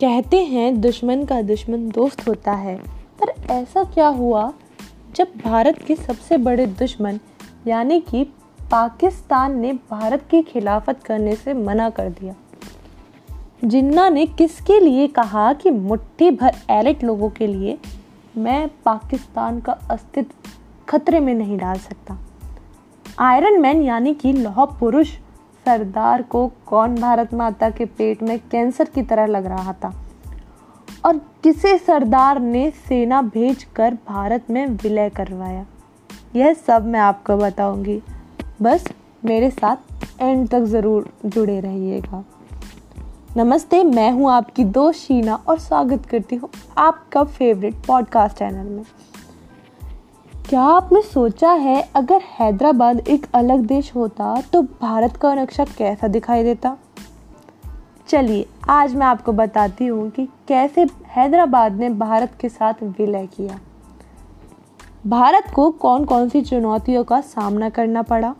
कहते हैं, दुश्मन का दुश्मन दोस्त होता है। पर ऐसा क्या हुआ जब भारत के सबसे बड़े दुश्मन, यानी कि पाकिस्तान ने भारत की खिलाफत करने से मना कर दिया? जिन्ना ने किसके लिए कहा कि मुट्ठी भर एलिट लोगों के लिए मैं पाकिस्तान का अस्तित्व खतरे में नहीं डाल सकता? आयरन मैन, यानी कि लौह पुरुष सरदार को कौन भारत माता के पेट में कैंसर की तरह लग रहा था? और किसे सरदार ने सेना भेजकर भारत में विलय करवाया? यह सब मैं आपको बताऊँगी। बस मेरे साथ एंड तक ज़रूर जुड़े रहिएगा। नमस्ते, मैं हूँ आपकी दोस्त शीना और स्वागत करती हूँ आपका फेवरेट पॉडकास्ट चैनल में। क्या आपने सोचा है, अगर हैदराबाद एक अलग देश होता तो भारत का नक्शा कैसा दिखाई देता? चलिए, आज मैं आपको बताती हूँ कि कैसे हैदराबाद ने भारत के साथ विलय किया। भारत को कौन कौन सी चुनौतियों का सामना करना पड़ा?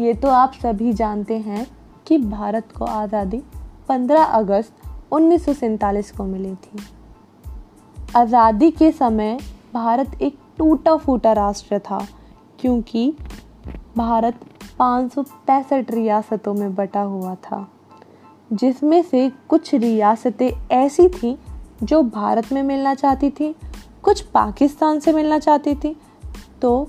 ये तो आप सभी जानते हैं कि भारत को आज़ादी 15 अगस्त उन्नीस सौ सैंतालीस को मिली थी। आज़ादी के समय भारत एक टूटा फूटा राष्ट्र था, क्योंकि भारत पाँच सौ पैंसठ रियासतों में बटा हुआ था, जिसमें से कुछ रियासतें ऐसी थीं जो भारत में मिलना चाहती थी, कुछ पाकिस्तान से मिलना चाहती थी तो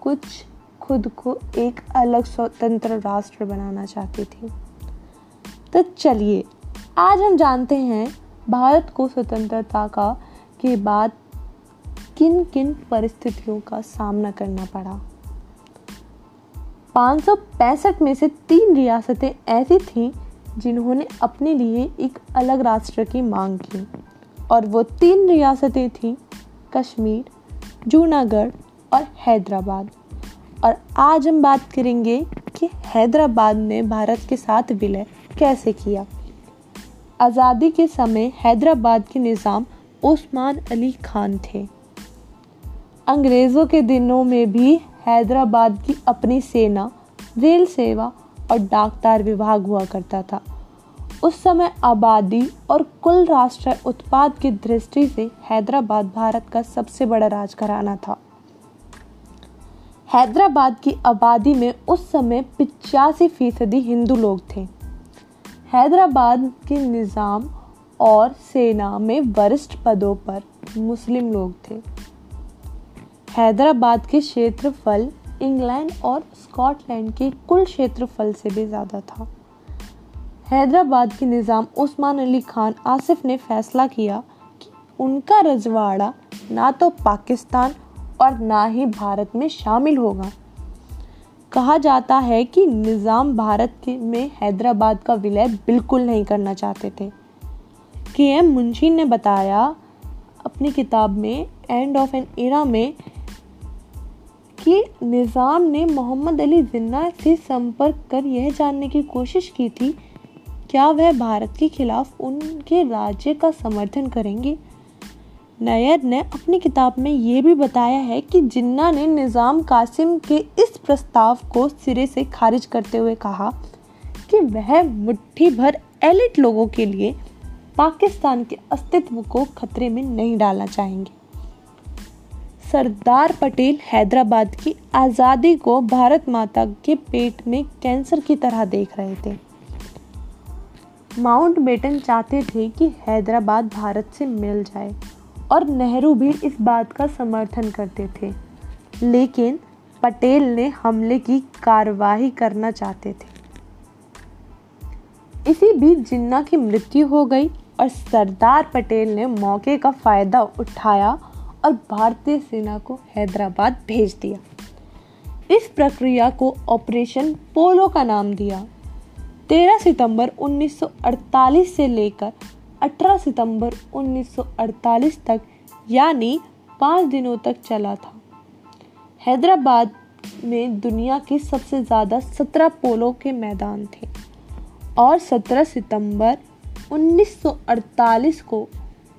कुछ खुद को एक अलग स्वतंत्र राष्ट्र बनाना चाहती थी। तो चलिए, आज हम जानते हैं भारत को स्वतंत्रता का के बाद किन किन परिस्थितियों का सामना करना पड़ा? पाँच सौ पैंसठ में से तीन रियासतें ऐसी थीं जिन्होंने अपने लिए एक अलग राष्ट्र की मांग की, और वो तीन रियासतें थीं, कश्मीर, जूनागढ़ और हैदराबाद। और आज हम बात करेंगे कि हैदराबाद ने भारत के साथ विलय कैसे किया। आज़ादी के समय हैदराबाद के निज़ाम ओस्मान अली खान थे। अंग्रेज़ों के दिनों में भी हैदराबाद की अपनी सेना रेल सेवा और डाकतार विभाग हुआ करता था। उस समय आबादी और कुल राष्ट्रीय उत्पाद की दृष्टि से हैदराबाद भारत का सबसे बड़ा राजघराना था। हैदराबाद की आबादी में उस समय पिचासी फ़ीसदी हिंदू लोग थे। हैदराबाद के निज़ाम और सेना में वरिष्ठ पदों पर मुस्लिम लोग थे। हैदराबाद के क्षेत्रफल इंग्लैंड और स्कॉटलैंड के कुल क्षेत्रफल से भी ज़्यादा था। हैदराबाद के निज़ाम उस्मान अली खान आसिफ ने फैसला किया कि उनका रजवाड़ा ना तो पाकिस्तान और ना ही भारत में शामिल होगा। कहा जाता है कि निज़ाम भारत के में हैदराबाद का विलय बिल्कुल नहीं करना चाहते थे। के एम मुंशी ने बताया अपनी किताब में एंड ऑफ़ एन एरा में, कि निज़ाम ने मोहम्मद अली जिन्ना से संपर्क कर यह जानने की कोशिश की थी, क्या वह भारत के खिलाफ उनके राज्य का समर्थन करेंगे? नैयर ने अपनी किताब में ये भी बताया है कि जिन्ना ने निज़ाम कासिम के इस प्रस्ताव को सिरे से खारिज करते हुए कहा कि वह मुट्ठी भर एलिट लोगों के लिए पाकिस्तान के अस्तित्व को खतरे में नहीं डालना चाहेंगे सरदार पटेल हैदराबाद की आज़ादी को भारत माता के पेट में कैंसर की तरह देख रहे थे। माउंट बेटन चाहते थे कि हैदराबाद भारत से मिल जाए और नेहरू भी इस बात का समर्थन करते थे। लेकिन पटेल ने हमले की कार्रवाई करना चाहते थे। इसी बीच जिन्ना की मृत्यु हो गई और सरदार पटेल ने मौके का फ़ायदा उठाया और भारतीय सेना को हैदराबाद भेज दिया। इस प्रक्रिया को ऑपरेशन पोलो का नाम दिया। 13 सितंबर 1948 से लेकर 18 सितंबर 1948 तक, यानी पाँच दिनों तक चला था। हैदराबाद में दुनिया के सबसे ज़्यादा सत्रह पोलो के मैदान थे और 17 सितंबर 1948 को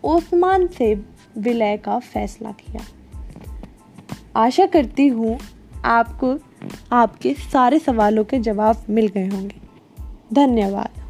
ओस्मान से विलय का फैसला किया। आशा करती हूँ आपको, आपके सारे सवालों के जवाब मिल गए होंगे। धन्यवाद।